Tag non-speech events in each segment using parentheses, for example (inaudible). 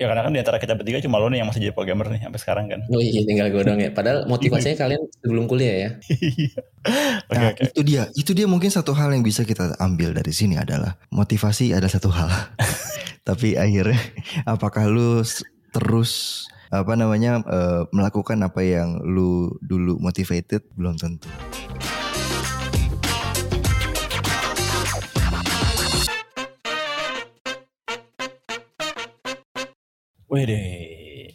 Ya karena kan di antara kita bertiga cuma lo nih yang masih jadi programmer nih sampai sekarang kan. Oh iya tinggal gue dong ya. Padahal (laughs) motivasinya kalian sebelum kuliah ya. Oke Nah, oke. itu dia. Itu dia mungkin satu hal yang bisa kita ambil dari sini adalah motivasi ada satu hal. (laughs) Tapi akhirnya apakah lu terus apa namanya eh, melakukan apa yang lu dulu motivated belum tentu. Wih deh.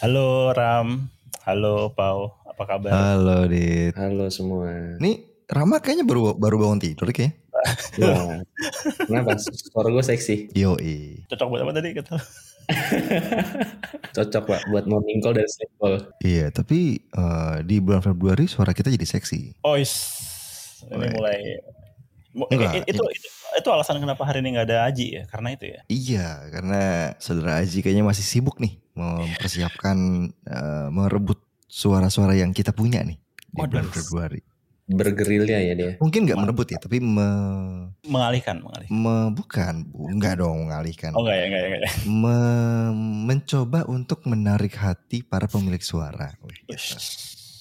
Halo Ram. Halo Pau. Apa kabar? Halo Dit. Halo semua. Nih Rama kayaknya baru baru bangun tidur kayaknya. Wah. (laughs) Kenapa? Suara gue seksi. Yoi. Cocok buat apa tadi kata? (laughs) Cocok pak buat morning call dan sleep call. Iya, tapi eh, di bulan Februari suara kita jadi seksi. Oh, is. Ini mulai Mu- Enggak, itu, itu itu alasan kenapa hari ini nggak ada Aji ya? Karena itu ya. Iya, karena saudara Aji kayaknya masih sibuk nih mempersiapkan eh, merebut suara-suara yang kita punya nih di Waduh. bulan Februari. Bergerilya ya dia. Mungkin nggak merebut ya, tapi me, Mengalihkan, mengalihkan. me- bukan, bu- nggak dong mengalihkan. Oh enggak ya, enggak ya, enggak ya. Me- mencoba untuk menarik hati para pemilik suara. Wih, gitu.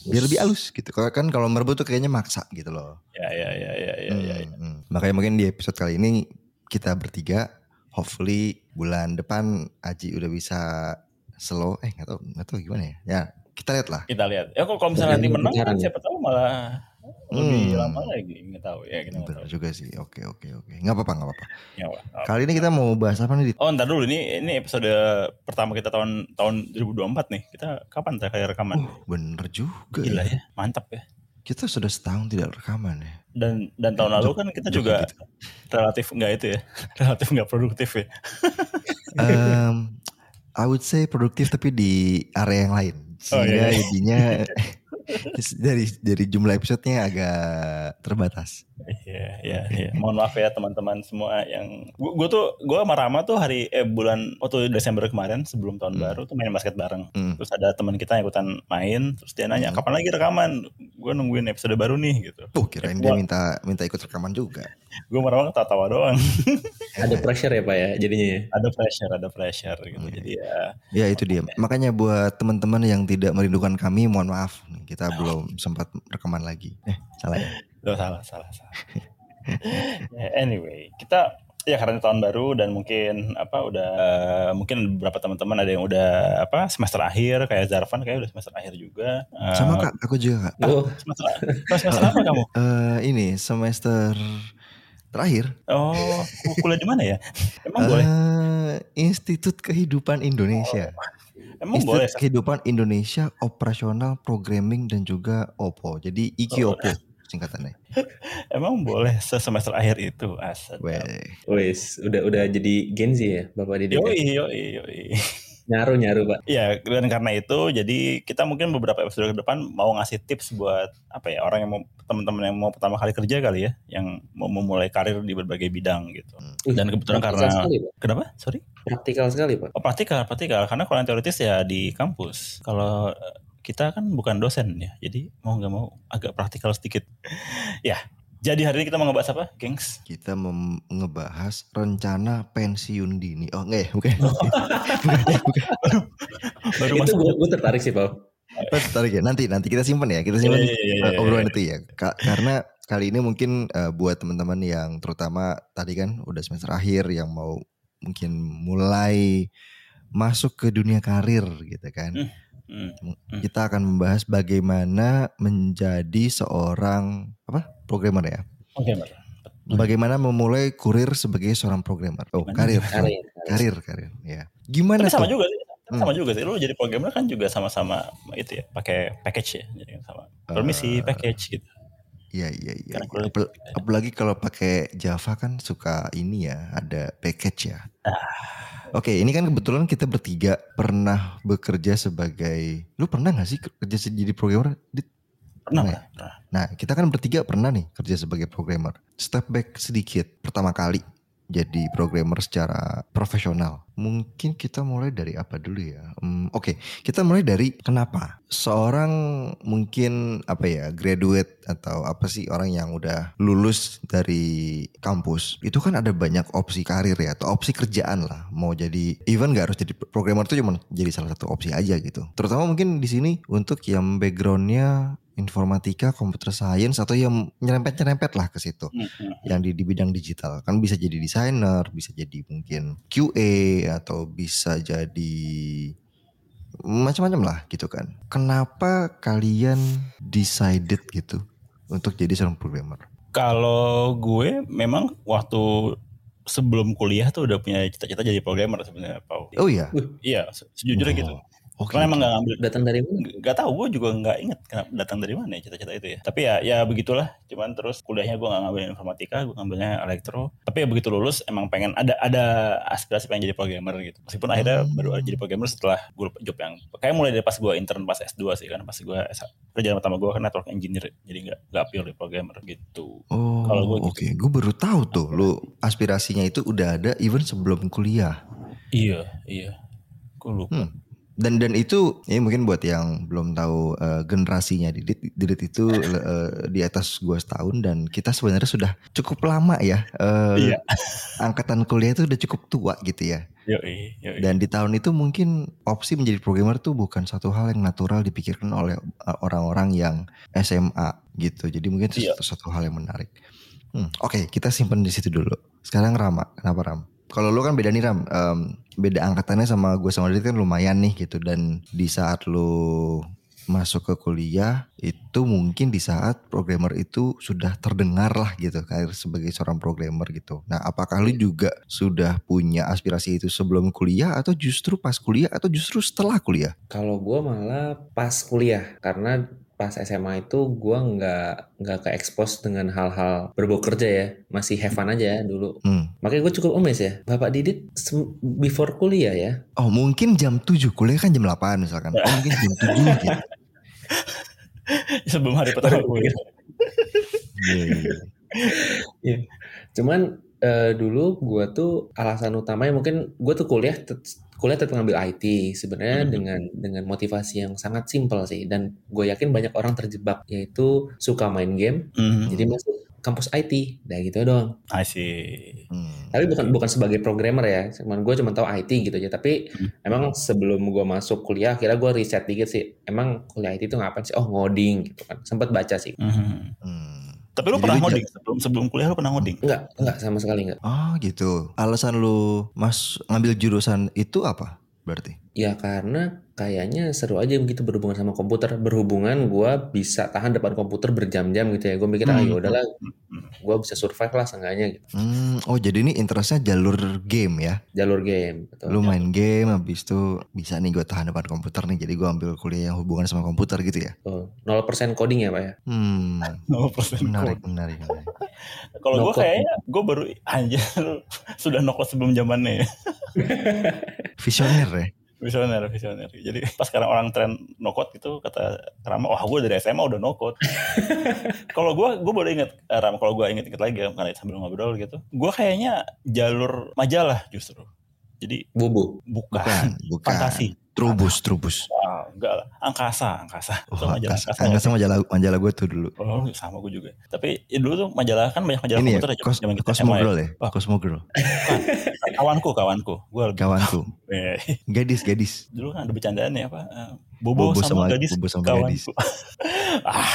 Biar lebih halus gitu. Kalau kan kalau merebut tuh kayaknya maksa gitu loh. Ya, ya, ya, ya, ya, ya, ya. Hmm, hmm. Makanya mungkin di episode kali ini kita bertiga, hopefully bulan depan Aji udah bisa slow. Eh nggak tahu, nggak tahu gimana ya. Ya kita lihat lah. Kita lihat. Ya kok kalau misalnya nanti menang, kan ya? siapa tahu malah lebih Hmm. lama lagi. Nggak tahu ya, kita nggak Bener tahu. juga sih. Oke oke oke. Nggak apa-apa nggak apa-apa. Ya. Oh. Kali ini kita mau bahas apa nih? Oh, ntar dulu ini ini episode pertama kita tahun tahun 2024 nih. Kita kapan terakhir rekaman? Uh, bener juga. Gila ya. ya, mantap ya. Kita sudah setahun tidak rekaman ya. Dan dan tahun lalu kan kita juga gitu. relatif enggak itu ya. (laughs) Relatif enggak produktif ya. Em, I would say produktif tapi di area yang lain. Oh, Sehingga iya, iya. jadinya (laughs) dari dari jumlah episodenya agak terbatas. Iya, iya, iya. Mohon maaf ya teman-teman semua yang gua, gua tuh gua sama Rama tuh hari eh bulan waktu Desember kemarin sebelum tahun Hmm. baru tuh main basket bareng. Hmm. Terus ada teman kita yang ikutan main, terus dia nanya, Hmm. "Kapan lagi rekaman?" Gua nungguin episode baru nih gitu. Tuh kirain dia minta minta ikut rekaman juga. (laughs) Gua sama Rama ketawa doang. (laughs) Ada pressure ya pak ya jadinya ya. ada pressure, ada pressure gitu. Hmm. Jadi ya Ya itu dia. Makanya buat teman-teman yang tidak merindukan kami, mohon maaf, nih, kita belum sempat rekaman lagi. Eh salah ya. Oh, salah, salah, salah. Ya, anyway, kita ya karena tahun baru dan mungkin apa udah mungkin beberapa teman-teman ada yang udah apa semester akhir kayak Zarvan kayak udah semester akhir juga. Eh, Sama kak, aku juga kak. Oh Semester, oh, semester apa kamu? (laughs) Eh ini semester terakhir. Oh, kuliah di mana ya? Emang boleh? Eh, Institut Kehidupan Indonesia. Emang Institut boleh? Kehidupan Indonesia Operasional Programming dan juga OPO. Jadi IKI Oh. OPO singkatannya. (laughs) Emang boleh se semester akhir itu? Asal. Weh. wes udah udah jadi Gen Z ya bapak Didi. Yoi, yoi, yoi. (laughs) Nyaru nyaru pak. Ya, dan karena itu jadi kita mungkin beberapa episode ke depan mau ngasih tips buat apa ya orang yang mau teman-teman yang mau pertama kali kerja kali ya, yang mau memulai karir di berbagai bidang gitu. Wih, Dan kebetulan praktikal karena sekali, Pak. kenapa? Sorry? Praktikal sekali pak. Oh, praktikal, praktikal. Karena kalau yang teoritis ya di kampus. Kalau eh, kita kan bukan dosen ya, jadi mau nggak mau agak praktikal sedikit. (laughs) ya, jadi hari ini kita mau ngebahas apa, gengs? Kita mem- ngebahas rencana pensiun dini. Oh enggak ya, bukan. (laughs) bukan, bukan. Baru itu masuk. gue, tertarik sih pak. Oh, Tarik ya. Nanti nanti kita simpan ya. Kita simpan Iya, iya, iya, uh, obrolan itu ya. Ka- karena kali ini mungkin uh, buat teman-teman yang terutama tadi kan udah semester akhir yang mau mungkin mulai masuk ke dunia karir gitu kan. Hmm. Kita akan membahas bagaimana menjadi seorang apa? programmer ya. Mbak. Bagaimana memulai kurir sebagai seorang programmer. Oh, Gimana? karir. Karir. Karir, karir, ya. Gimana Tapi sama tuh? juga sih. Hmm. Sama juga sih. Lu jadi programmer kan juga sama-sama itu ya, pakai package ya. Jadi sama. Permisi, Eh, package gitu. Iya iya iya. Iya. kuliah- Apal- apalagi kalau pakai Java kan suka ini ya, ada package ya. Ah. Oke, ini kan kebetulan kita bertiga pernah bekerja sebagai, lu pernah gak sih kerja jadi programmer? Dit? Pernah, Pernah ya? pernah. pernah. Nah, kita kan bertiga pernah nih kerja sebagai programmer. Step back sedikit, pertama kali jadi programmer secara profesional. Mungkin kita mulai dari apa dulu ya? Hmm, Oke, kita mulai dari kenapa seorang mungkin apa ya graduate atau apa sih orang yang udah lulus dari kampus itu kan ada banyak opsi karir ya atau opsi kerjaan lah. Mau jadi even nggak harus jadi programmer itu cuma jadi salah satu opsi aja gitu. Terutama mungkin di sini untuk yang backgroundnya informatika, computer science atau yang nyerempet-nyerempet lah ke situ Hmm, hmm. yang di, di bidang digital kan bisa jadi desainer, bisa jadi mungkin QA atau bisa jadi macam-macam lah gitu kan. Kenapa kalian decided gitu untuk jadi seorang programmer? Kalau gue memang waktu sebelum kuliah tuh udah punya cita-cita jadi programmer sebenarnya, Pau. Oh iya. Iya, se- sejujurnya Oh, gitu. Oke. Karena emang nggak ngambil Datang dari mana? Gak tahu gue juga nggak inget kenapa datang dari mana ya cita-cita itu ya tapi ya ya begitulah cuman terus kuliahnya gue nggak ngambil informatika gue ngambilnya elektro tapi ya begitu lulus emang pengen ada ada aspirasi pengen jadi programmer gitu meskipun akhirnya Hmm. baru jadi programmer setelah gue job yang kayak mulai dari pas gue intern pas S2 sih kan pas gue kerjaan pertama gue kan network engineer jadi nggak nggak pure programmer gitu Oh, Kalau gue oke. Gue baru tahu tuh lu aspirasinya itu udah ada even sebelum kuliah. iya iya gue lupa Hmm. Dan dan itu ini mungkin buat yang belum tahu eh, generasinya Didit, Didit itu eh, di atas gua setahun dan kita sebenarnya sudah cukup lama ya. eh, Iya. Angkatan kuliah itu udah cukup tua gitu ya. Yoi, yoi. Dan di tahun itu mungkin opsi menjadi programmer tuh bukan satu hal yang natural dipikirkan oleh eh, orang-orang yang SMA gitu. Jadi mungkin itu Iya. satu, satu hal yang menarik. Hmm, Oke, kita simpen di situ dulu. Sekarang Rama, kenapa Ram? Kalau lu kan beda nih Ram, Em, beda angkatannya sama gue sama Didit kan lumayan nih gitu. Dan di saat lu masuk ke kuliah itu mungkin di saat programmer itu sudah terdengar lah gitu karir sebagai seorang programmer gitu. Nah, apakah lu juga sudah punya aspirasi itu sebelum kuliah atau justru pas kuliah atau justru setelah kuliah? Kalau gue malah pas kuliah karena pas SMA itu gue nggak nggak ke expose dengan hal-hal berbau kerja ya masih have fun aja dulu Hmm. makanya gue cukup emes ya bapak Didit before kuliah ya Oh, mungkin jam 7 kuliah kan jam 8 misalkan. Oh, mungkin jam 7 gitu. (laughs) sebelum hari pertama kuliah Iya, iya, iya. cuman eh, dulu gue tuh alasan utamanya mungkin gue tuh kuliah kuliah tetap ngambil IT sebenarnya Mhm. dengan dengan motivasi yang sangat simpel sih dan gue yakin banyak orang terjebak yaitu suka main game Hmm, jadi masuk kampus IT dah gitu doang I see. Hmm. Tapi bukan bukan sebagai programmer ya, cuman gue cuma tahu IT gitu aja. Tapi Hmm. emang sebelum gue masuk kuliah, kira gue riset dikit sih. Emang kuliah IT itu ngapain sih? Oh ngoding gitu kan. Sempat baca sih. Hmm. Hmm. Tapi lu Jadi pernah ngoding sebelum sebelum kuliah lu pernah ngoding? Enggak, enggak sama sekali enggak. Oh, gitu. Alasan lu Mas ngambil jurusan itu apa berarti? Ya karena kayaknya seru aja begitu berhubungan sama komputer. Berhubungan gue bisa tahan depan komputer berjam-jam gitu ya. Gue mikir ah Hmm. ya udahlah, Hmm. gue bisa survive lah seenggaknya gitu. Hmm, oh jadi ini interestnya jalur game ya? Jalur game. Betul. Lu main game habis itu bisa nih gue tahan depan komputer nih jadi gue ambil kuliah yang hubungan sama komputer gitu ya? Betul. 0% coding ya pak ya. Hmm, (laughs) 0% menarik, menarik, menarik. (laughs) Kalau gue No code. kayaknya gue baru anjir (laughs) sudah nokot sebelum zamannya ya. Visioner ya? Visioner, visioner. Jadi pas sekarang orang tren nokot gitu kata Rama, wah gue dari SMA udah nokot. (laughs) kalau gue, gue baru inget eh, Ram, kalau gue inget-inget lagi karena sambil ngobrol gitu, gue kayaknya jalur majalah justru. Jadi Bubu. bukan, Bukan, bukan. fantasi. Trubus, Trubus. Wah, enggak lah, angkasa, angkasa. Oh, Itu majalah angkasa, angkasa. majalah, majalah gue tuh dulu. Oh, sama gue juga. Tapi ya dulu tuh majalah kan banyak majalah Ini ya, komputer aja Cos zaman kita Cosmo SMA ya. Ya? Girl. Kawanku, kawanku. Gue Kawanku. eh, (laughs) Gadis, gadis. dulu kan ada bercandaan ya apa eh, Bobo, Bobo sama, sama- gadis Bobo sama kawanku. gadis. (laughs) ah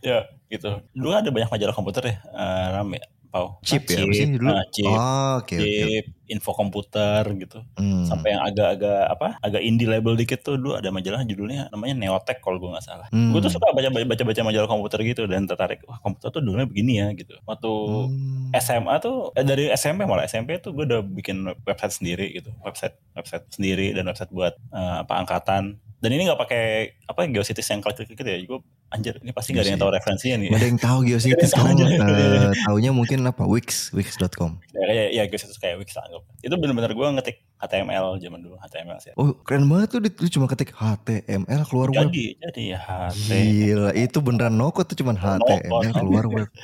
ya gitu dulu kan ada banyak majalah komputer ya eh, rame Pau Chip ya? Sih dulu? ah, chip, Oh, oke, oke. chip, info komputer gitu Hmm. sampai yang agak-agak apa agak indie label dikit tuh dulu ada majalah judulnya namanya Neotech kalau gue nggak salah Hmm. gue tuh suka baca baca baca majalah komputer gitu dan tertarik wah komputer tuh dulunya begini ya gitu waktu Hmm. SMA tuh eh, dari SMP malah SMP tuh gue udah bikin website sendiri gitu website website sendiri dan website buat eh, apa angkatan dan ini nggak pakai apa geocities yang klik klik gitu ya gue anjir ini pasti nggak ada yang tahu referensinya nih Gak ada yang tahu (laughs) Gak kamu tahu. eh, taunya mungkin apa Wix Wix.com ya, kayak ya geocities kayak Wix lah anggap itu bener-bener gue ngetik HTML zaman dulu HTML sih Oh keren banget tuh lu cuma ketik HTML keluar web jadi jadi ya HT Gila itu beneran nokot tuh cuman HTML Nokot. keluar web. (laughs)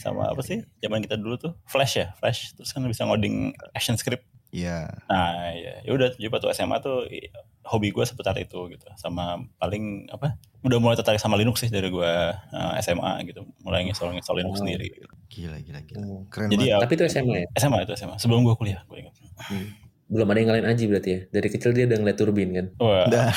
Sama apa sih? Zaman kita dulu tuh Flash ya, Flash terus kan bisa ngoding action script. Iya. Nah, ya, ya udah jadi waktu SMA tuh hobi gue seputar itu gitu. Sama paling apa? Udah mulai tertarik sama Linux sih dari gue uh, SMA gitu. Mulai nginstal-nginstal Linux Oh. sendiri. Gila gila gila. Oh. Keren Jadi banget. ya Tapi itu SMA ya? SMA itu SMA. Sebelum gue kuliah, gue ingat. Hmm. Belum ada yang ngalahin Aji berarti ya? Dari kecil dia udah ngeliat turbin kan? Wah, Dah.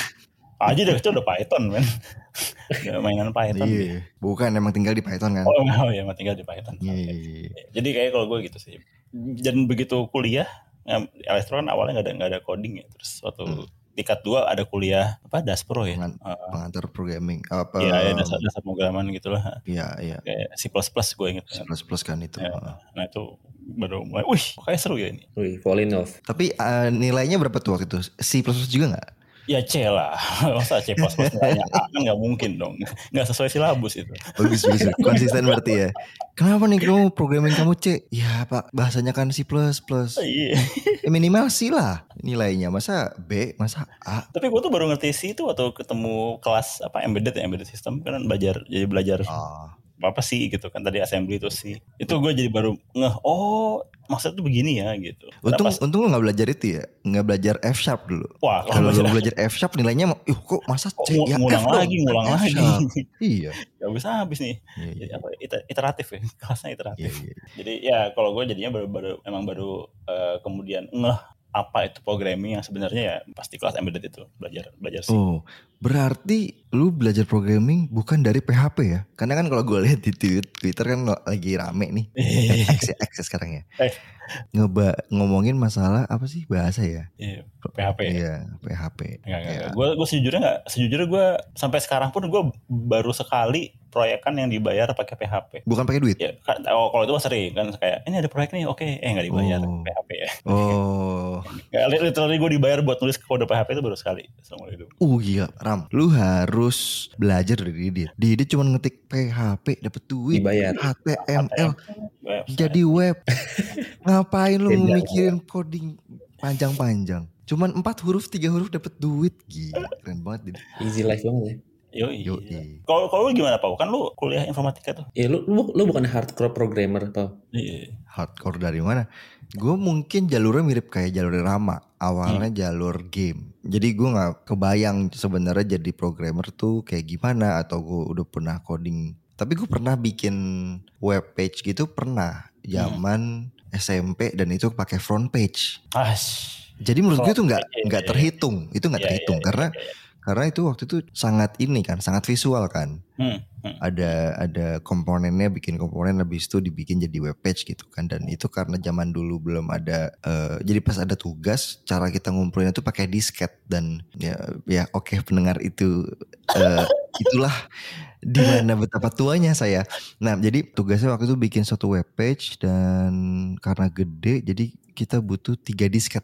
aja dari kecil udah Python men. (laughs) udah mainan Python. Iya. Bukan emang tinggal di Python kan. Oh, oh ya, emang tinggal di Python. Iya iya iya. Jadi kayak kalau gue gitu sih. Dan begitu kuliah, ya, elektro kan awalnya nggak ada nggak ada coding ya. Terus waktu Hmm. tingkat dua ada kuliah apa Daspro ya. Pengan- Eh, Pengantar programming apa? Iya, ya, dasar dasar pemrograman gitulah. Iya iya. Kayak C++ gue inget. C++ kan itu. Ya, nah itu baru mulai, wih kayak seru ya ini. Wih, fall in love. Tapi eh, nilainya berapa tuh waktu itu? C++ juga nggak? Ya C lah, (laughs) masa C++ nilainya A kan nggak mungkin dong. Nggak sesuai silabus itu. Bagus bagus. Konsisten berarti ya. Kenapa nih kamu programming kamu C? Ya pak bahasanya kan C++. Iya. Ya, minimal C lah nilainya. Masa B? Masa A? Tapi gue tuh baru ngerti C itu waktu ketemu kelas apa embedded ya embedded system kan belajar jadi belajar Ah, apa sih gitu kan tadi assembly itu sih itu gue jadi baru ngeh oh maksudnya tuh begini ya gitu. Untung Kenapa- untung lu nggak belajar itu ya, nggak belajar F sharp dulu. wah Kalau lu belajar F sharp nilainya, ih kok masa oh, C ngu- ya ngulang F dong, lagi ngulang F lagi. (laughs) Iya. gak bisa habis nih. Iya, iya, jadi apa iter- iteratif ya (laughs) kelasnya iya, iteratif. Iya. jadi ya kalau gue jadinya baru baru emang baru eh, kemudian ngeh apa itu programming yang sebenarnya ya pasti kelas embedded itu belajar belajar sih Oh, berarti lu belajar programming bukan dari PHP ya? Karena kan kalau gue lihat di Twitter, kan lagi rame nih. (laughs) X X sekarang ya. Ngeba ngomongin masalah apa sih bahasa ya? Iya, PHP ya. Iya, PHP. Enggak, enggak, Ya. enggak. Gue gue sejujurnya enggak, sejujurnya gue sampai sekarang pun gue baru sekali proyekan yang dibayar pakai PHP. Bukan pakai duit. Ya, kan- oh kalau itu mah sering kan kayak ini ada proyek nih, oke, eh nggak dibayar Oh. PHP ya. Oh, (laughs) Kayak literally gue dibayar buat nulis kode PHP itu baru sekali seumur hidup. uh gila, Ram. Lu harus belajar dari Didit. Didit cuma ngetik PHP dapat duit. Dibayar. HTML jadi web. (laughs) Ngapain lu mikirin coding panjang-panjang? Cuman empat huruf, tiga huruf dapat duit. Gila, keren banget Didit. Easy life banget ya. Yoi. Kalau kalau gimana Pak? Kan lu kuliah informatika tuh. Ya lu, lu, lu bukan hardcore programmer Pau. Iya. hardcore dari mana? Gue mungkin jalurnya mirip kayak jalur Rama. Awalnya jalur game. Jadi gue nggak kebayang sebenarnya jadi programmer tuh kayak gimana atau gue udah pernah coding. Tapi gue pernah bikin web page gitu pernah zaman SMP dan itu pakai front page. Ash. Jadi menurut gue tuh nggak nggak iya, iya. terhitung, itu nggak Iya, terhitung iya, karena iya, iya. Karena itu waktu itu sangat ini kan, sangat visual kan. Hmm, hmm. ada ada komponennya bikin komponen habis itu dibikin jadi web page gitu kan. Dan itu karena zaman dulu belum ada eh, jadi pas ada tugas cara kita ngumpulin itu pakai disket. Dan ya ya oke pendengar itu eh, itulah di mana betapa tuanya saya. Nah jadi tugasnya waktu itu bikin suatu web page. Dan karena gede jadi kita butuh tiga disket.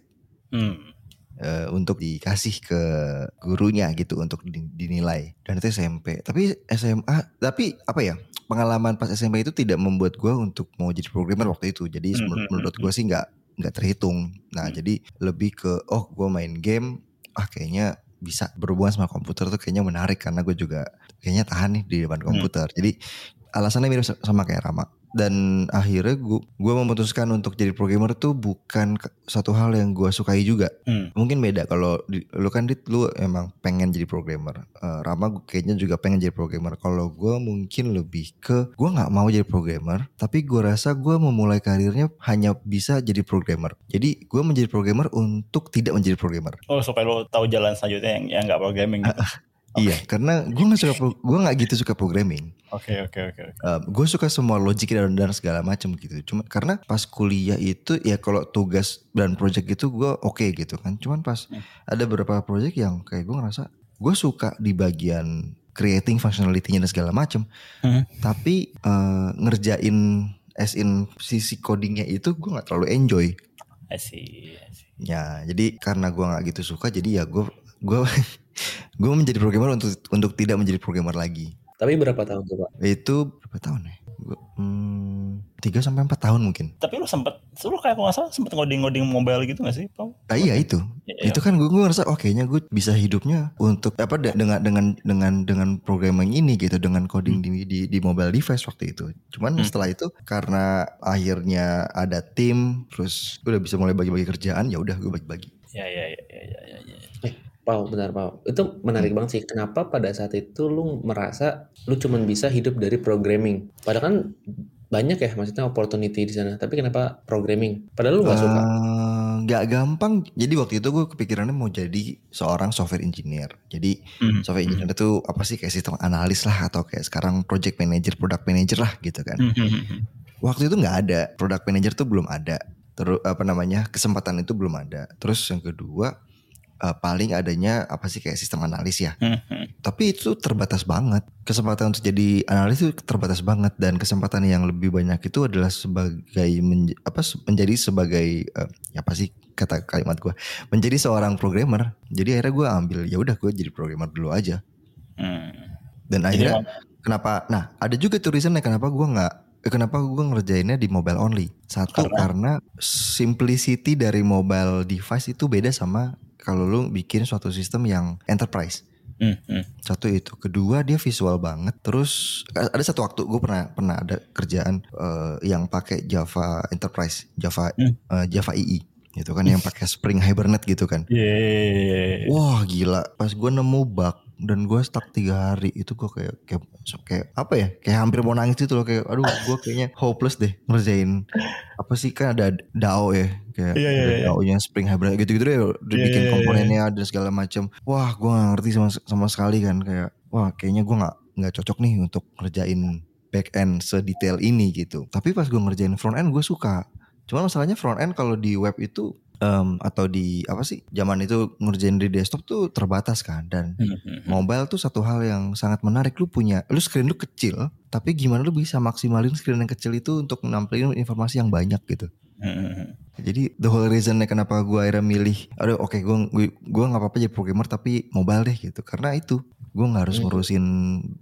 Hmm. Eh, untuk dikasih ke gurunya gitu untuk di- dinilai. Dan itu SMP tapi SMA tapi apa ya pengalaman pas SMP itu tidak membuat gua untuk mau jadi programmer waktu itu. Jadi Hmm, menur- hmm, menurut hmm, gua sih nggak nggak terhitung. Nah Hmm. jadi lebih ke oh gua main game ah kayaknya bisa berhubungan sama komputer tuh kayaknya menarik karena gue juga kayaknya tahan nih di depan Hmm. komputer. Jadi alasannya mirip sama kayak Rama dan akhirnya gua gua memutuskan untuk jadi programmer tuh bukan satu hal yang gua sukai juga Hmm. mungkin beda kalau lu kan dit lu emang pengen jadi programmer Eh, Rama kayaknya juga pengen jadi programmer kalau gue mungkin lebih ke gue nggak mau jadi programmer tapi gue rasa gue memulai karirnya hanya bisa jadi programmer jadi gue menjadi programmer untuk tidak menjadi programmer Oh supaya lo tahu jalan selanjutnya yang yang nggak programming. gitu. (laughs) iya karena gue nggak suka gue nggak gitu suka programming Oke oke oke. gue suka semua logik dan, dan segala macam gitu. Cuma karena pas kuliah itu ya kalau tugas dan project gitu gue oke gitu kan. Cuman pas Hmm. ada beberapa project yang kayak gue ngerasa gue suka di bagian creating functionality-nya dan segala macam. Hmm. Tapi eh, ngerjain as in sisi codingnya itu gue nggak terlalu enjoy. I see. I see. Ya jadi karena gue nggak gitu suka jadi ya gue gue (laughs) gue menjadi programmer untuk untuk tidak menjadi programmer lagi. Tapi berapa tahun tuh Pak? Itu berapa tahun ya? Hmm, 3 sampai 4 tahun mungkin. Tapi lu sempet, lu kayak kalau nggak salah sempet ngoding-ngoding mobile gitu gak sih, Pau? Nah, iya itu. Ya, Itu kan gue, gue ngerasa oh kayaknya gue bisa hidupnya untuk apa de- dengan dengan dengan dengan programming ini gitu dengan coding di, di di mobile device waktu itu. Cuman Hmm. setelah itu karena akhirnya ada tim terus udah bisa mulai bagi-bagi kerjaan ya udah gue bagi-bagi. Ya, ya, ya, ya, ya, ya, Pau, benar Pau. Itu menarik banget sih. Kenapa pada saat itu lu merasa lu cuman bisa hidup dari programming? Padahal kan banyak ya maksudnya opportunity di sana. Tapi kenapa programming? Padahal lu nggak suka. Eh, nggak gampang. Jadi waktu itu gue kepikirannya mau jadi seorang software engineer. Jadi Hmm. software engineer itu apa sih kayak sistem analis lah atau kayak sekarang project manager, product manager lah gitu kan. Hmm, hmm, hmm. Waktu itu nggak ada product manager tuh belum ada. Terus apa namanya kesempatan itu belum ada. Terus yang kedua eh, paling adanya apa sih kayak sistem analis ya. Hmm, hmm. Tapi itu terbatas banget. Kesempatan untuk jadi analis itu terbatas banget dan kesempatan yang lebih banyak itu adalah sebagai menj- apa menjadi sebagai eh, apa sih kata kalimat gue menjadi seorang programmer. Jadi akhirnya gue ambil ya udah gue jadi programmer dulu aja. Hmm. Dan Jadi akhirnya emang- kenapa? Nah ada juga tuh reasonnya kenapa gue nggak kenapa gue ngerjainnya di mobile only. Satu karena simplicity dari mobile device itu beda sama kalau lu bikin suatu sistem yang enterprise. Hmm, hmm. Satu itu, kedua dia visual banget. Terus a- ada satu waktu gue pernah pernah ada kerjaan eh, yang pakai Java Enterprise, Java Hmm. eh, Java EE, gitu kan yang pakai Spring Hibernate gitu kan. Yeah. Wah gila, pas gue nemu bug dan gue stuck tiga hari itu gue kayak kayak kayak apa ya, kayak hampir mau nangis gitu loh kayak, aduh gue kayaknya hopeless deh ngerjain apa sih kan ada DAO ya kayak Iya, iya, ada iya. DAO-nya Spring Hibernate gitu-gitu deh, dibikin iya, iya, komponennya dan segala macam. Wah gue gak ngerti sama sama sekali kan kayak, wah kayaknya gue nggak nggak cocok nih untuk ngerjain back end sedetail ini gitu. Tapi pas gue ngerjain front end gue suka. Cuman masalahnya front end kalau di web itu em, atau di apa sih zaman itu ngerjain di desktop tuh terbatas kan dan Hmm, hmm, hmm. mobile tuh satu hal yang sangat menarik lu punya lu screen lu kecil tapi gimana lu bisa maksimalin screen yang kecil itu untuk nampilin informasi yang banyak gitu Hmm, hmm, hmm. jadi the whole reasonnya kenapa gue akhirnya milih aduh oke gue gue gue nggak apa-apa jadi programmer tapi mobile deh gitu karena itu gue nggak harus ngurusin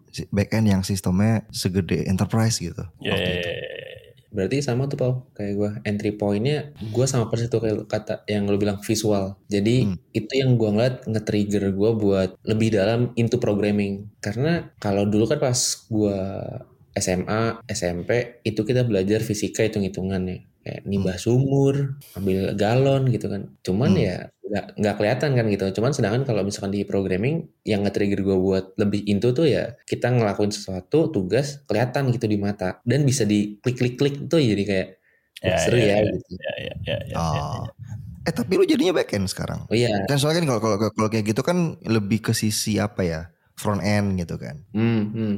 si- back end yang sistemnya segede enterprise gitu Ya, waktu ya, itu. ya, ya. Berarti sama tuh Pau, kayak gue entry pointnya gue sama persis tuh kayak kata yang lo bilang visual. Jadi Hmm. itu yang gue ngeliat nge-trigger gue buat lebih dalam into programming. Karena kalau dulu kan pas gue SMA, SMP itu kita belajar fisika hitung-hitungan ya. Kayak nimbah sumur, ambil galon gitu kan. Cuman Hmm. ya nggak nggak kelihatan kan gitu. Cuman sedangkan kalau misalkan di programming yang nge-trigger gue buat lebih into tuh ya kita ngelakuin sesuatu tugas kelihatan gitu di mata dan bisa di klik-klik-klik tuh jadi kayak wah, Ya, seru ya, ya, ya. gitu. Ya, ya, ya, ya, ya, Oh. ya. eh tapi lu jadinya back end sekarang Oh iya, kan soalnya kan kalau kalau kalau kayak gitu kan lebih ke sisi apa ya front end gitu kan hmm, hmm.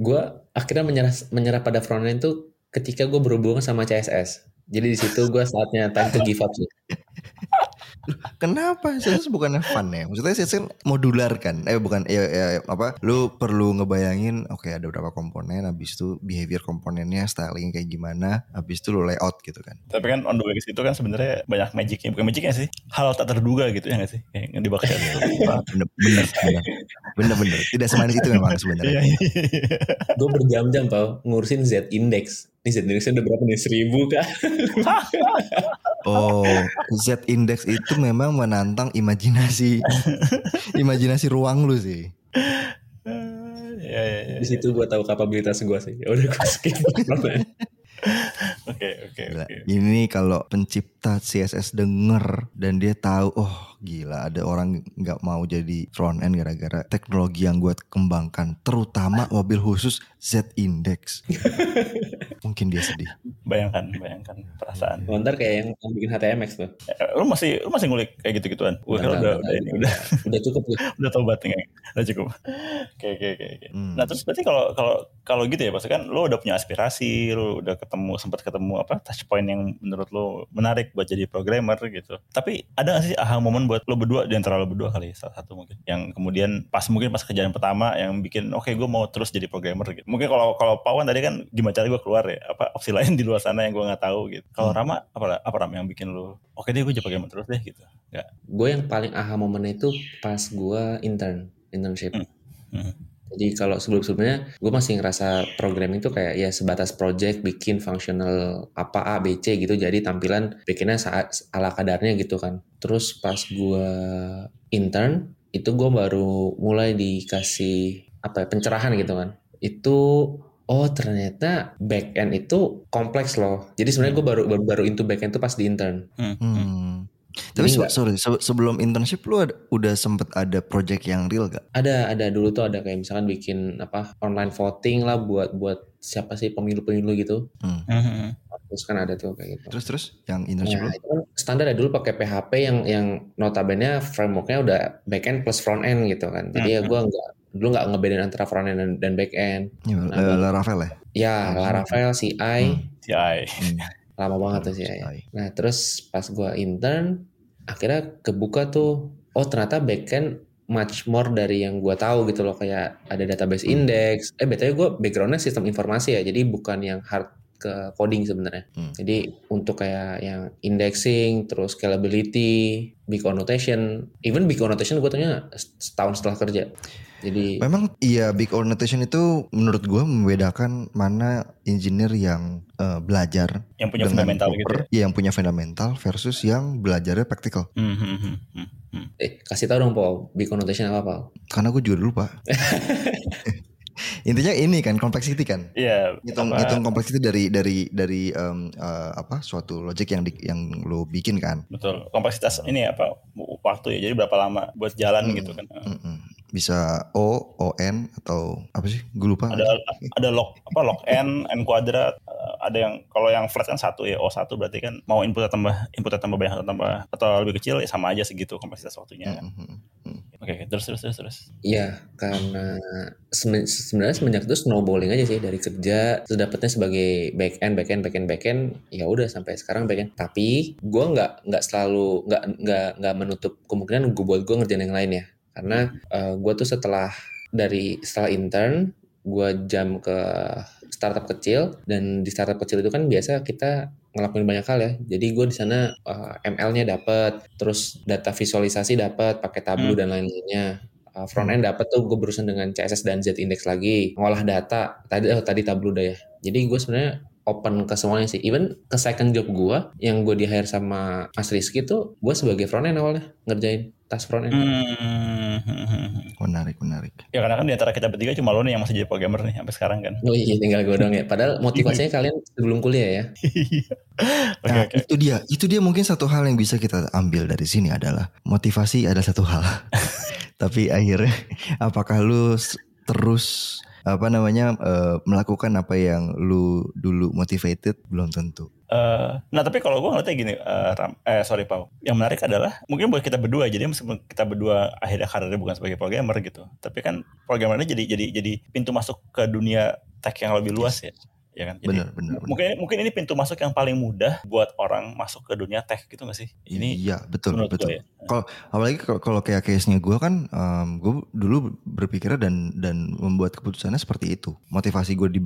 gue akhirnya menyerah menyerah pada front end tuh ketika gue berhubungan sama CSS. Jadi di situ gue saatnya time to give up sih. (laughs) Kenapa CSS bukannya fun ya? Maksudnya CSS kan modular kan? Eh bukan ya, ya, apa? Lu perlu ngebayangin oke ada berapa komponen habis itu behavior komponennya styling kayak gimana, habis itu lu layout gitu kan. Tapi kan on the way ke situ kan sebenarnya banyak magicnya, bukan magicnya sih, hal tak terduga gitu ya nggak sih, yang dibaca. Wah, bener bener bener. Bener bener. Tidak semanis itu memang Iya, sebenarnya. iya. Gue berjam-jam Pau ngurusin Z index. Ini Z indexnya udah berapa nih? Seribu kah? (laughs) Oh, Z index itu memang menantang imajinasi (laughs) imajinasi ruang lu sih. Iya, iya, iya. Di situ gue tahu kapabilitas gue sih. Ya udah gue skip. (laughs) Oke, oke, oke. Ini kalau pencipta CSS denger dan dia tahu, oh gila ada orang nggak mau jadi front end gara-gara teknologi yang gue kembangkan, terutama mobil khusus Z index. (laughs) Mungkin dia sedih. Bayangkan, bayangkan perasaan. Ntar kayak yang yang bikin HTMX tuh. Eh, Lu masih lu masih ngulik kayak gitu-gituan? Gue kan udah, udah ini udah udah cukup (laughs) udah tobat nih, udah cukup. Oke, oke, oke. oke. Hmm. Nah terus berarti kalau kalau kalau gitu ya, pasti kan lu udah punya aspirasi, lu udah ketemu sempat ketemu apa touch point yang menurut lu menarik buat jadi programmer gitu. Tapi ada gak sih aha momen buat lu berdua di antara lu berdua kali salah satu mungkin yang kemudian pas mungkin pas kerjaan pertama yang bikin oke gue mau terus jadi programmer gitu. Mungkin kalau kalau Pawan tadi kan gimana cara gue keluar ya apa opsi (laughs) lain di luar sana yang gue nggak tahu gitu. Kalau Hmm. Rama apa apa Ram yang bikin lu oke deh gue jadi programmer terus deh gitu. Gue yang paling aha momennya itu pas gue intern, internship. Hmm. Hmm. Jadi kalau sebelum-sebelumnya gue masih ngerasa programming tuh kayak ya sebatas project bikin functional apa A B C gitu jadi tampilan bikinnya saat ala kadarnya gitu kan. Terus pas gue intern itu gue baru mulai dikasih apa ya, pencerahan gitu kan. Itu oh ternyata back end itu kompleks loh. Jadi sebenarnya gue baru, baru baru into back end tuh pas di intern. Hmm. Hmm. Tapi se- sorry, se- sebelum internship lu ada, udah sempet ada project yang real gak? Ada ada dulu tuh ada kayak misalkan bikin apa online voting lah buat buat siapa sih pemilu-pemilu gitu. Hmm. Hmm. Terus kan ada tuh kayak gitu. Terus terus yang internship Nah, lu? itu kan standar ya dulu pakai PHP yang yang notabene frameworknya udah backend plus front end gitu kan. Jadi ya Mhm. gue nggak dulu nggak ngebedain antara front end dan, dan back end. Ya, Nah, La- Laravel ya? Ya, Hmm. Laravel, CI, CI. Lama banget tuh CI. CI. Nah terus pas gue intern, akhirnya kebuka tuh, oh ternyata backend much more dari yang gue tahu gitu loh kayak ada database Hmm. index. Eh btw gue backgroundnya sistem informasi ya, jadi bukan yang hard ke coding sebenarnya. Hmm. Jadi untuk kayak yang indexing, terus scalability, big annotation, even big annotation gue tanya setahun setelah kerja. Jadi Memang iya big organization itu menurut gua membedakan mana engineer yang eh, belajar Yang punya dengan fundamental gitu. proper, iya, yang punya fundamental versus yang belajarnya praktikal. Hmm, hmm, hmm, hmm, hmm. eh kasih tau dong Paul, big annotation apa Paul? Karena gue juga dulu pak. (laughs) Intinya ini kan complexity kan. Iya. Apa- hitung complexity dari dari dari em, eh, apa suatu logic yang di, yang lo bikin kan. Betul. Kompleksitas ini apa waktu ya. Jadi berapa lama buat jalan Hmm. gitu kan. Mm-mm. Bisa O, O N atau apa sih? Gue lupa. Ada ada log apa log n n kuadrat eh, ada yang kalau yang flat kan satu ya o satu berarti kan mau inputnya tambah inputnya tambah banyak atau tambah atau lebih kecil ya sama aja segitu kompleksitas waktunya. Mm-mm. Oke terus terus terus terus. Iya, karena semen- sebenarnya semenjak itu snowballing aja sih dari kerja terus dapetnya sebagai back end, back end, back end, back end, ya udah sampai sekarang back end. Tapi gue nggak nggak selalu nggak nggak nggak menutup kemungkinan gue buat gue ngerjain yang lain ya, karena gue tuh setelah dari setelah intern gue jam ke startup kecil dan di startup kecil itu kan biasa kita ngelakuin banyak hal ya. Jadi gue di sana uh, ML-nya dapat, terus data visualisasi dapat pakai Tableau Hmm. dan lain-lainnya. Uh, front end dapat tuh gue berurusan dengan CSS dan Z index lagi, ngolah data. Tadi oh, tadi Tableau udah ya. Jadi gue sebenarnya open ke semuanya sih. Even ke second job gue yang gue di hire sama Mas Rizky tuh gue sebagai front end awalnya ngerjain task front end. Hmm. Menarik, menarik. Ya karena kan di antara kita bertiga cuma lo nih yang masih jadi programmer nih sampai sekarang kan. Oh iya tinggal gue dong ya. Padahal motivasinya kalian sebelum kuliah ya. (laughs) Oke Nah, oke. itu dia. Itu dia mungkin satu hal yang bisa kita ambil dari sini adalah motivasi ada satu hal. (laughs) Tapi akhirnya apakah lu s- terus apa namanya eh, melakukan apa yang lu dulu motivated? Belum tentu. Eh, nah tapi kalau gue ngeliatnya gini, eh, Ram, eh sorry Pau, yang menarik adalah mungkin buat kita berdua, jadi meskipun kita berdua akhirnya karirnya bukan sebagai programmer gitu, tapi kan programmernya jadi jadi jadi pintu masuk ke dunia tech yang lebih luas ya, ya kan? Jadi Benar, benar, benar. mungkin mungkin ini pintu masuk yang paling mudah buat orang masuk ke dunia tech gitu gak sih? Ini iya betul betul. ya. Apalagi kalau- kalau kayak case-nya gue kan, gue dulu berpikir dan dan membuat keputusannya seperti itu. Motivasi gue di,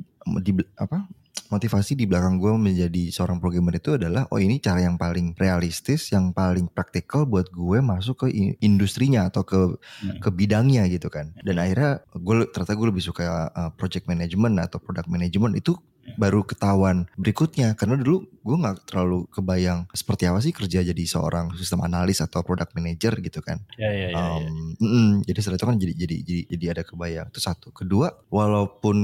di apa? Motivasi di belakang gue menjadi seorang programmer itu adalah, oh ini cara yang paling realistis, yang paling praktikal buat gue masuk ke industrinya atau ke Hmm. ke bidangnya gitu kan. Dan akhirnya gue ternyata gue lebih suka uh, project management atau product management itu baru ketahuan berikutnya karena dulu gue nggak terlalu kebayang seperti apa sih kerja jadi seorang sistem analis atau product manager gitu kan. Ya ya ya. ya. Um, mm-mm, jadi setelah itu kan jadi jadi jadi jadi ada kebayang. Itu satu. Kedua, walaupun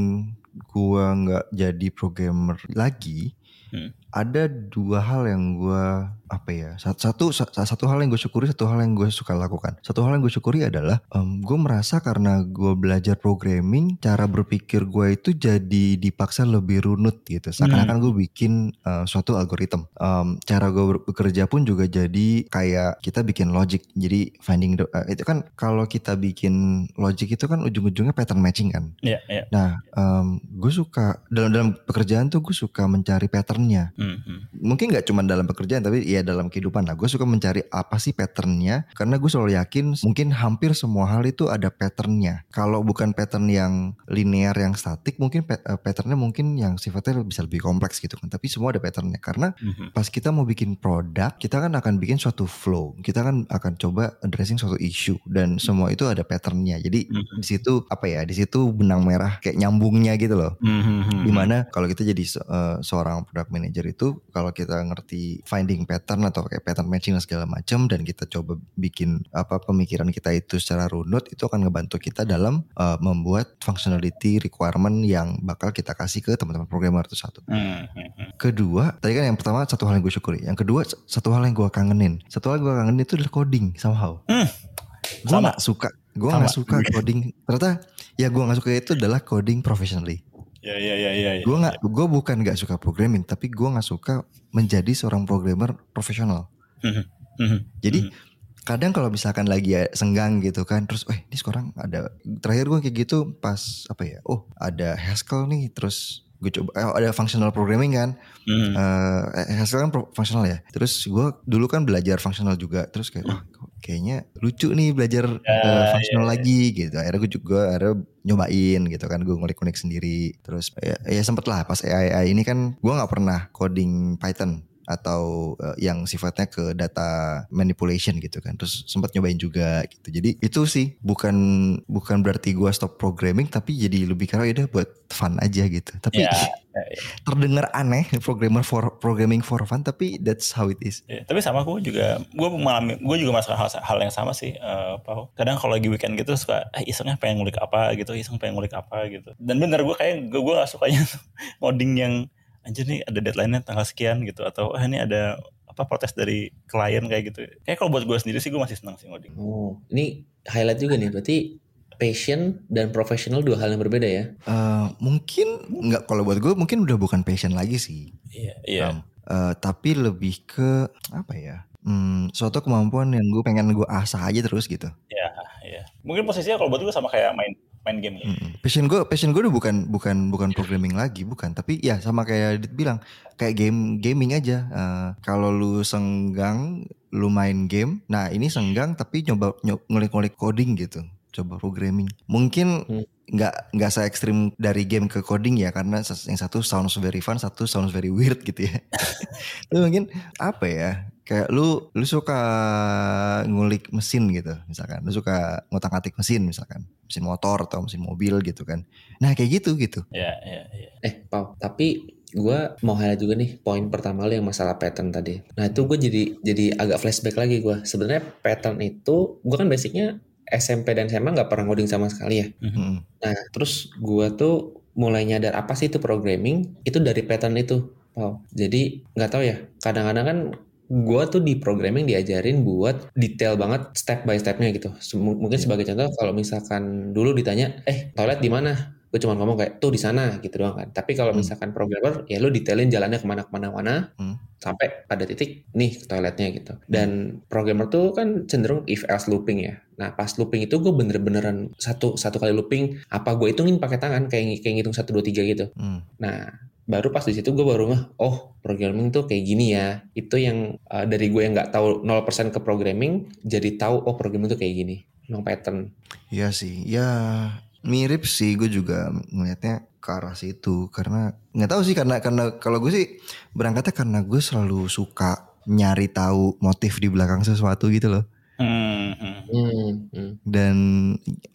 gua nggak jadi programmer lagi, Hmm. ada dua hal yang gua apa ya? Satu satu satu hal yang gue syukuri, satu hal yang gue suka lakukan. Satu hal yang gue syukuri adalah gue merasa karena gue belajar programming, cara berpikir gue itu jadi dipaksa lebih runut gitu. Seakan-akan gue bikin uh, suatu algoritma. Um, cara gue bekerja pun juga jadi kayak kita bikin logic. Jadi finding the, uh, itu kan kalau kita bikin logic itu kan ujung-ujungnya pattern matching kan. Iya iya. Nah, gue suka dalam dalam pekerjaan tuh gue suka mencari pattern patternnya. Mhm. Mungkin nggak cuma dalam pekerjaan tapi ya dalam kehidupan lah. Gue suka mencari apa sih patternnya karena gue selalu yakin mungkin hampir semua hal itu ada patternnya. Kalau bukan pattern yang linear yang statik mungkin eh, patternnya mungkin yang sifatnya bisa lebih kompleks gitu kan. Tapi semua ada patternnya karena Mhm. pas kita mau bikin produk kita kan akan bikin suatu flow. Kita kan akan coba addressing suatu issue dan semua itu ada patternnya. Jadi Mhm. di situ apa ya? Di situ benang merah kayak nyambungnya gitu loh. Mhm. Di mana kalau kita jadi eh, seorang product manager itu kalau kita ngerti finding pattern atau kayak pattern matching dan segala macam dan kita coba bikin apa pemikiran kita itu secara runut itu akan ngebantu kita dalam eh, membuat functionality requirement yang bakal kita kasih ke teman-teman programmer itu satu. Mhm. Kedua, tadi kan yang pertama satu hal yang gue syukuri. Yang kedua satu hal yang gue kangenin. Satu hal yang gue kangenin itu adalah coding somehow. Hmm, Gue gak suka. Gue gak suka coding. Ternyata ya gue gak suka itu adalah coding professionally. Ya ya ya ya. ya. Gue nggak, gue bukan nggak suka programming, tapi gue nggak suka menjadi seorang programmer profesional. Mhm. Mhm. Jadi Mhm. kadang kalau misalkan lagi ya senggang gitu kan, terus, eh ini sekarang ada. Terakhir gue kayak gitu pas apa ya? Oh ada Haskell nih, terus gue coba eh, ada functional programming kan. Mhm. Eh Haskell kan pro- functional ya. Terus gue dulu kan belajar functional juga. Terus kayak wah kok kayaknya lucu nih belajar eh, Ya, functional ya. lagi gitu. Akhirnya gue juga akhirnya nyobain gitu kan. Gue ngulik-ngulik sendiri. Terus ya, ya sempet lah pas AI, AI ini kan gue nggak pernah coding Python atau eh, yang sifatnya ke data manipulation gitu kan terus sempat nyobain juga gitu jadi itu sih bukan bukan berarti gue stop programming tapi jadi lebih karena udah buat fun aja gitu tapi Ya, ya, ya. (laughs) terdengar aneh programmer for programming for fun tapi that's how it is Ya, tapi sama aku juga, gue mengalami, gue juga merasakan hal, hal yang sama sih, Pau. Kadang kalau lagi weekend gitu suka, eh isengnya pengen ngulik apa gitu, iseng pengen ngulik apa gitu. Dan bener gue kayak gue gue gak sukanya (laughs) ngoding yang anjir nih ada deadline-nya tanggal sekian gitu atau ah ini ada apa protes dari klien kayak gitu. Kayak kalau buat gue sendiri sih gue masih senang sih ngoding. Oh, ini highlight juga nih. Berarti passion dan profesional dua hal yang berbeda ya. Eh, mungkin nggak kalau buat gue mungkin udah bukan passion lagi sih Iya, iya. Am, eh, tapi lebih ke apa ya hmm, suatu kemampuan yang gue pengen gue asah aja terus gitu Iya, iya. Mungkin posisinya kalau buat gue sama kayak main main game gitu. Mm-mm. Passion gue, passion gue udah bukan bukan bukan programming lagi, bukan. Tapi ya sama kayak Dit bilang, kayak game gaming aja. Eh, kalau lu senggang, lu main game. Nah ini senggang tapi nyoba nyo- ngulik-ngulik coding gitu, coba programming. Mungkin Hmm. nggak nggak se ekstrim dari game ke coding ya, karena yang satu sounds very fun, satu sounds very weird gitu ya. (laughs) Tapi mungkin apa ya? Kayak lu lu suka ngulik mesin gitu, misalkan. Lu suka ngotak-ngatik mesin misalkan mesin motor atau mesin mobil gitu kan. Nah kayak gitu gitu. Iya, iya, iya. Eh, Pau, tapi gue mau highlight juga nih poin pertama lo yang masalah pattern tadi. Nah itu gue jadi jadi agak flashback lagi gue. Sebenarnya pattern itu gue kan basicnya SMP dan SMA nggak pernah ngoding sama sekali ya. Mm-mm. Nah terus gue tuh mulai nyadar apa sih itu programming itu dari pattern itu. Pau. Jadi nggak tahu ya. Kadang-kadang kan gue tuh di programming diajarin buat detail banget step by stepnya gitu. Mungkin sebagai contoh kalau misalkan dulu ditanya, eh toilet di mana? Gue cuma ngomong kayak tuh di sana gitu doang kan. Tapi kalau Hmm. misalkan programmer ya lu detailin jalannya ke mana ke mana mana Hmm. sampai pada titik nih toiletnya gitu. Dan programmer tuh kan cenderung if else looping ya. Nah pas looping itu gue bener-beneran satu satu kali looping apa gue hitungin pakai tangan kayak kayak ngitung satu dua tiga gitu. Hmm. Nah, baru pas di situ gue baru ngeh, oh programming tuh kayak gini ya. Itu yang uh, dari gue yang nggak tahu 0% ke programming, jadi tahu oh programming tuh kayak gini. Memang pattern. Iya sih, ya mirip sih. Gue juga ngelihatnya ke arah situ karena nggak tahu sih karena karena kalau gue sih berangkatnya karena gue selalu suka nyari tahu motif di belakang sesuatu gitu loh. Hmm, hmm. Hmm, hmm. Dan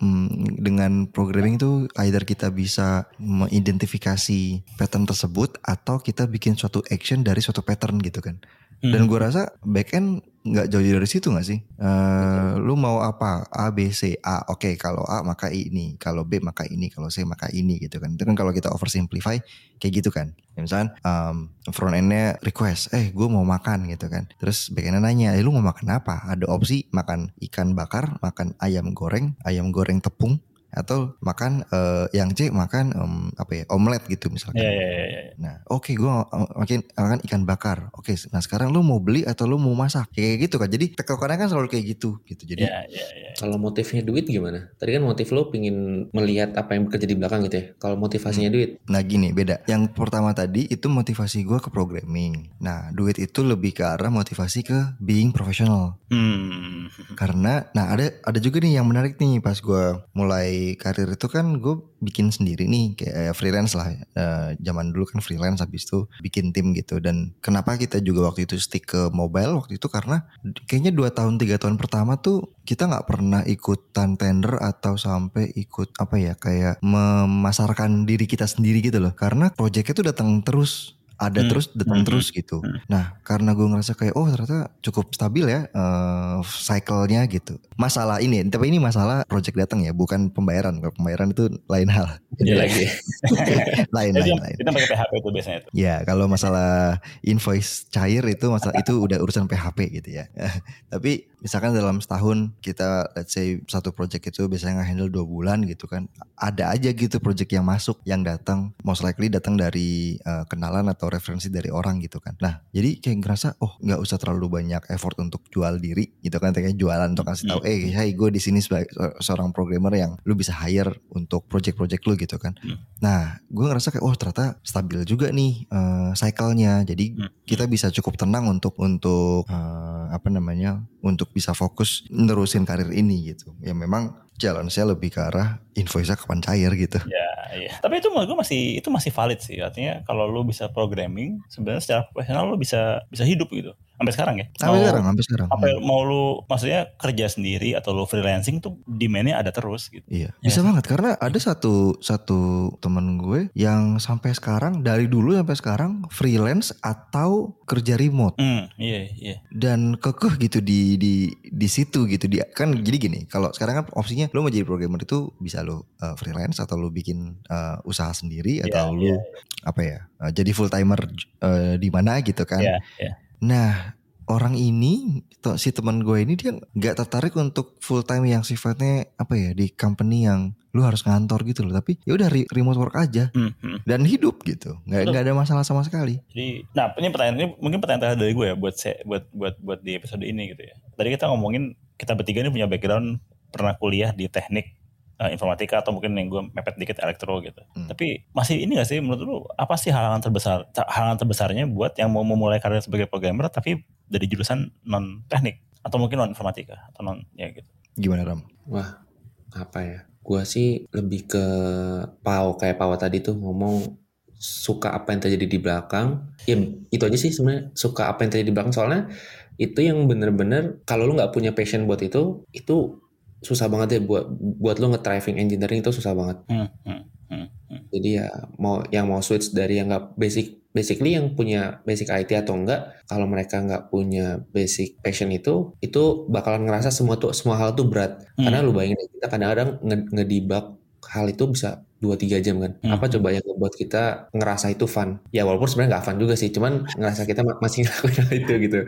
mm, dengan programming itu either kita bisa mengidentifikasi pattern tersebut atau kita bikin suatu action dari suatu pattern gitu kan. Dan gue rasa backend nggak jauh dari situ nggak sih? Eh, lu mau apa? A, B, C, A. Oke, kalau A maka ini, kalau B maka ini, kalau C maka ini gitu kan. Itu kan kalau kita oversimplify kayak gitu kan. Ya, misalkan um, front endnya request, eh gue mau makan gitu kan. Terus backendnya nanya, eh lu mau makan apa? Ada opsi makan ikan bakar, makan ayam goreng, ayam goreng tepung, atau makan eh, yang C makan em, apa ya omelet gitu misalkan. Iya, iya, iya. iya. Nah, oke gue makin makan ikan bakar. Oke, nah sekarang lu mau beli atau lu mau masak? Kayak gitu kan. Jadi tekokannya kan selalu kayak gitu gitu. Jadi Iya, iya, iya. Kalau motifnya duit gimana? Tadi kan motif lo pingin melihat apa yang bekerja di belakang gitu ya. Kalau motivasinya duit, Nah gini beda. Yang pertama tadi itu motivasi gue ke programming. Nah duit itu lebih ke arah motivasi ke being professional. Hmm. Karena, nah ada ada juga nih yang menarik nih pas gue mulai karir itu kan gue bikin sendiri nih kayak eh, freelance lah. Eh, zaman dulu kan freelance habis itu bikin tim gitu. Dan kenapa kita juga waktu itu stick ke mobile waktu itu karena kayaknya dua tahun tiga tahun pertama tuh kita nggak pernah ikutan tender atau sampai ikut apa ya kayak memasarkan diri kita sendiri gitu loh. Karena proyeknya tuh datang terus ada Hmm. terus datang Hmm. terus gitu. Hmm. Nah karena gue ngerasa kayak oh ternyata cukup stabil ya eh cycle-nya gitu. Masalah ini tapi ini masalah project datang ya bukan pembayaran. Kalau pembayaran itu lain hal. Iya. lagi ya. (laughs) lain Jadi lain yang- lain. kita pakai PHP tuh biasanya tuh. Ya kalau masalah invoice cair itu masalah itu udah urusan PHP gitu ya. (laughs) Tapi misalkan dalam setahun kita let's say satu project itu biasanya nge-handle dua bulan gitu kan. Ada aja gitu project yang masuk yang datang most likely datang dari eh, kenalan atau referensi dari orang gitu kan. Nah jadi kayak ngerasa oh nggak usah terlalu banyak effort untuk jual diri gitu kan. Kayak jualan untuk kasih tahu eh hey gue di sini sebagai se- seorang programmer yang lu bisa hire untuk project-project lu gitu kan. Hmm. Nah, gue ngerasa kayak oh ternyata stabil juga nih eh, cycle-nya. Jadi Hmm. kita bisa cukup tenang untuk untuk eh, apa namanya? untuk bisa fokus nerusin karir ini gitu. Ya memang jalan saya lebih ke arah invoice-nya kapan cair gitu. Ya, iya. Tapi itu menurut gue masih itu masih valid sih. Artinya kalau lu bisa programming, sebenarnya secara profesional lu bisa bisa hidup gitu. Sampai sekarang ya. Sampai Mau- sekarang, sampai sekarang. Apa mau lu maksudnya kerja sendiri atau lu freelancing tuh demand-nya ada terus gitu. Iya, Ya bisa sih. banget karena ada satu satu temen gue yang sampai sekarang dari dulu sampai sekarang freelance atau kerja remote Hmm, iya, iya. dan kekeh gitu di di di situ gitu dia kan jadi gini kalau sekarang kan opsinya lo mau jadi programmer itu bisa lo uh, freelance atau lo bikin uh, usaha sendiri Iya, atau lo iya, apa ya uh, jadi full timer uh, di mana gitu kan Iya, iya. Nah orang ini si teman gue ini dia nggak tertarik untuk full time yang sifatnya apa ya di company yang lu harus ngantor gitu loh. Tapi ya udah re- remote work aja. Hmm, hmm. dan hidup gitu. Nggak nggak ada masalah sama sekali. Jadi, nah ini pertanyaan ini mungkin pertanyaan terakhir dari gue ya buat saya, buat buat buat di episode ini gitu ya. Tadi kita ngomongin kita bertiga ini punya background pernah kuliah di teknik eh, informatika atau mungkin yang gue mepet dikit elektro gitu. Hmm. Tapi masih ini gak sih menurut lu apa sih halangan terbesar halangan terbesarnya buat yang mau memulai karir sebagai programmer tapi dari jurusan non teknik atau mungkin non informatika atau non ya gitu. gimana ram Wah, apa ya? Gua sih lebih ke Pau kayak Pau tadi tuh ngomong suka apa yang terjadi di belakang. Ya itu aja sih sebenarnya suka apa yang terjadi di belakang soalnya itu yang bener-bener kalau lu nggak punya passion buat itu itu susah banget ya buat buat lu nge-driving engineering itu susah banget. Hmm, hmm, hmm, hmm. Jadi ya mau yang mau switch dari yang nggak basic basically yang punya basic IT atau enggak kalau mereka nggak punya basic passion itu itu bakalan ngerasa semua tuh semua hal tuh berat Hmm. karena lu bayangin kita kadang-kadang nge- ngedebug hal itu bisa 2-3 jam kan Hmm. apa coba yang ngebuat kita ngerasa itu fun ya walaupun sebenarnya nggak fun juga sih cuman ngerasa kita ma- masih (laughs) ngelakuin hal itu gitu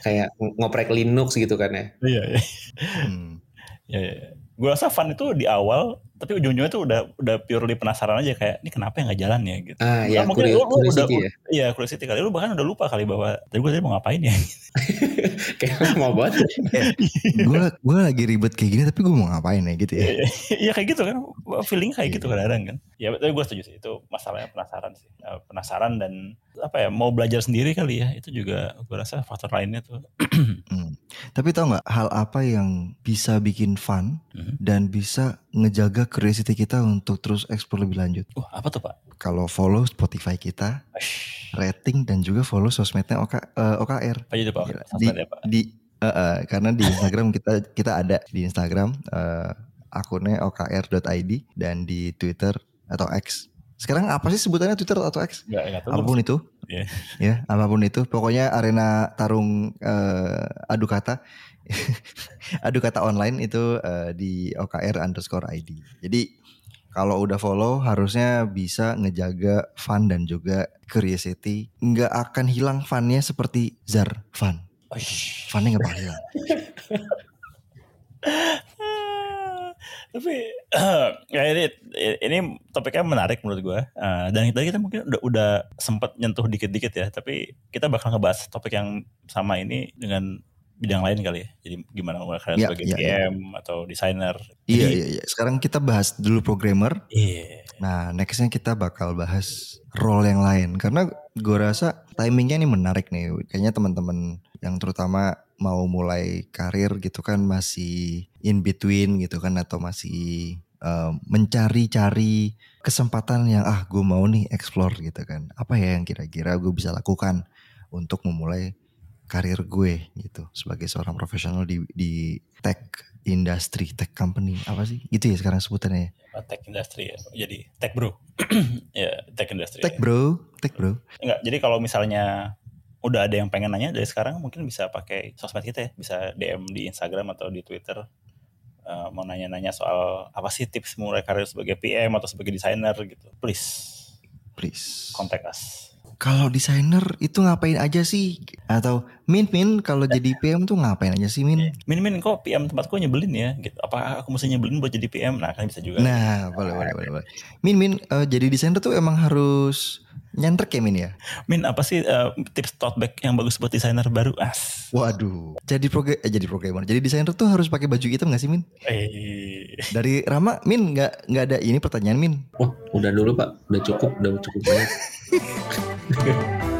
kayak ng- ngoprek Linux gitu kan ya Iya, iya. Hmm. Ya, ya. Gue rasa fun itu di awal, tapi ujung-ujungnya tuh udah udah purely penasaran aja kayak ini kenapa ya nggak jalan ya gitu. ah ya mungkin curi- lu, lu udah, ya iya curiosity kali. Lu bahkan udah lupa kali bahwa tadi gue tadi mau ngapain ya. (laughs) kayak mau banget gue gue lagi ribet kayak gini tapi gue mau ngapain ya gitu ya Iya kayak gitu kan, feeling kayak gitu kadang-kadang kan. Ya tapi gue setuju sih itu masalahnya penasaran sih, Eh, penasaran dan apa ya mau belajar sendiri kali ya itu juga gue rasa faktor lainnya tuh. Hmm. Tapi tau nggak hal apa yang bisa bikin fun Mhm. dan bisa ngejaga curiosity kita untuk terus explore lebih lanjut. Wah apa tuh pak? Kalau follow Spotify kita, Ash, rating dan juga follow sosmednya OK, eh, OKR. apa aja tuh pak? Gila. Di, ya pak? di eh, eh, karena di Instagram kita kita ada di Instagram eh, akunnya okr.id dan di Twitter atau X. Sekarang apa sih sebutannya Twitter atau X? Enggak, enggak tahu. apa pun itu Iya. ya apa pun itu. Pokoknya arena tarung eh, adu kata (laughs) adu kata online itu eh, di OKR underscore ID jadi kalau udah follow harusnya bisa ngejaga fun dan juga curiosity. Nggak akan hilang funnya seperti Zar fun. Funnya nggak bakal hilang (laughs) Tapi (clears throat) ya ini ini topiknya menarik menurut gue. Uh, dan tadi kita mungkin udah udah sempat nyentuh dikit-dikit ya. Tapi kita bakal ngebahas topik yang sama ini dengan bidang lain kali ya. Jadi gimana kalian ya, sebagai ya, PM ya. atau desainer. Iya iya iya. Sekarang kita bahas dulu programmer. Iya. Nah nextnya kita bakal bahas role yang lain karena gue rasa timingnya ini menarik nih. Kayaknya teman-teman yang terutama mau mulai karir gitu kan masih in between gitu kan atau masih uh, mencari-cari kesempatan yang ah gue mau nih explore gitu kan. Apa ya yang kira-kira gue bisa lakukan untuk memulai karir gue gitu sebagai seorang profesional di di tech industry, tech company apa sih? Gitu ya sekarang sebutannya ya. Oh, tech industry ya. Jadi tech bro. (clears throat) ya, tech industry. Tech ya. bro, tech bro. Enggak, jadi kalau misalnya udah ada yang pengen nanya dari sekarang mungkin bisa pakai sosmed kita ya, bisa DM di Instagram atau di Twitter. Uh, mau nanya-nanya soal apa sih tips mulai karir sebagai PM atau sebagai desainer gitu. Please. Please. Contact us kalau desainer itu ngapain aja sih? Atau Min Min kalau jadi PM tuh ngapain aja sih Min? Min Min kok PM tempatku nyebelin ya gitu. Apa aku mesti nyebelin buat jadi PM? Nah kan bisa juga. Nah boleh boleh boleh. boleh. Min Min uh, jadi desainer tuh emang harus nyantrek ya Min ya? Min apa sih uh, tips tote bag yang bagus buat desainer baru? As. Waduh. Jadi program eh, jadi programmer. Jadi desainer tuh harus pakai baju hitam gak sih Min? Eh. Dari Rama Min nggak nggak ada ini pertanyaan Min? Wah udah dulu Pak. Udah cukup udah cukup banyak. (laughs)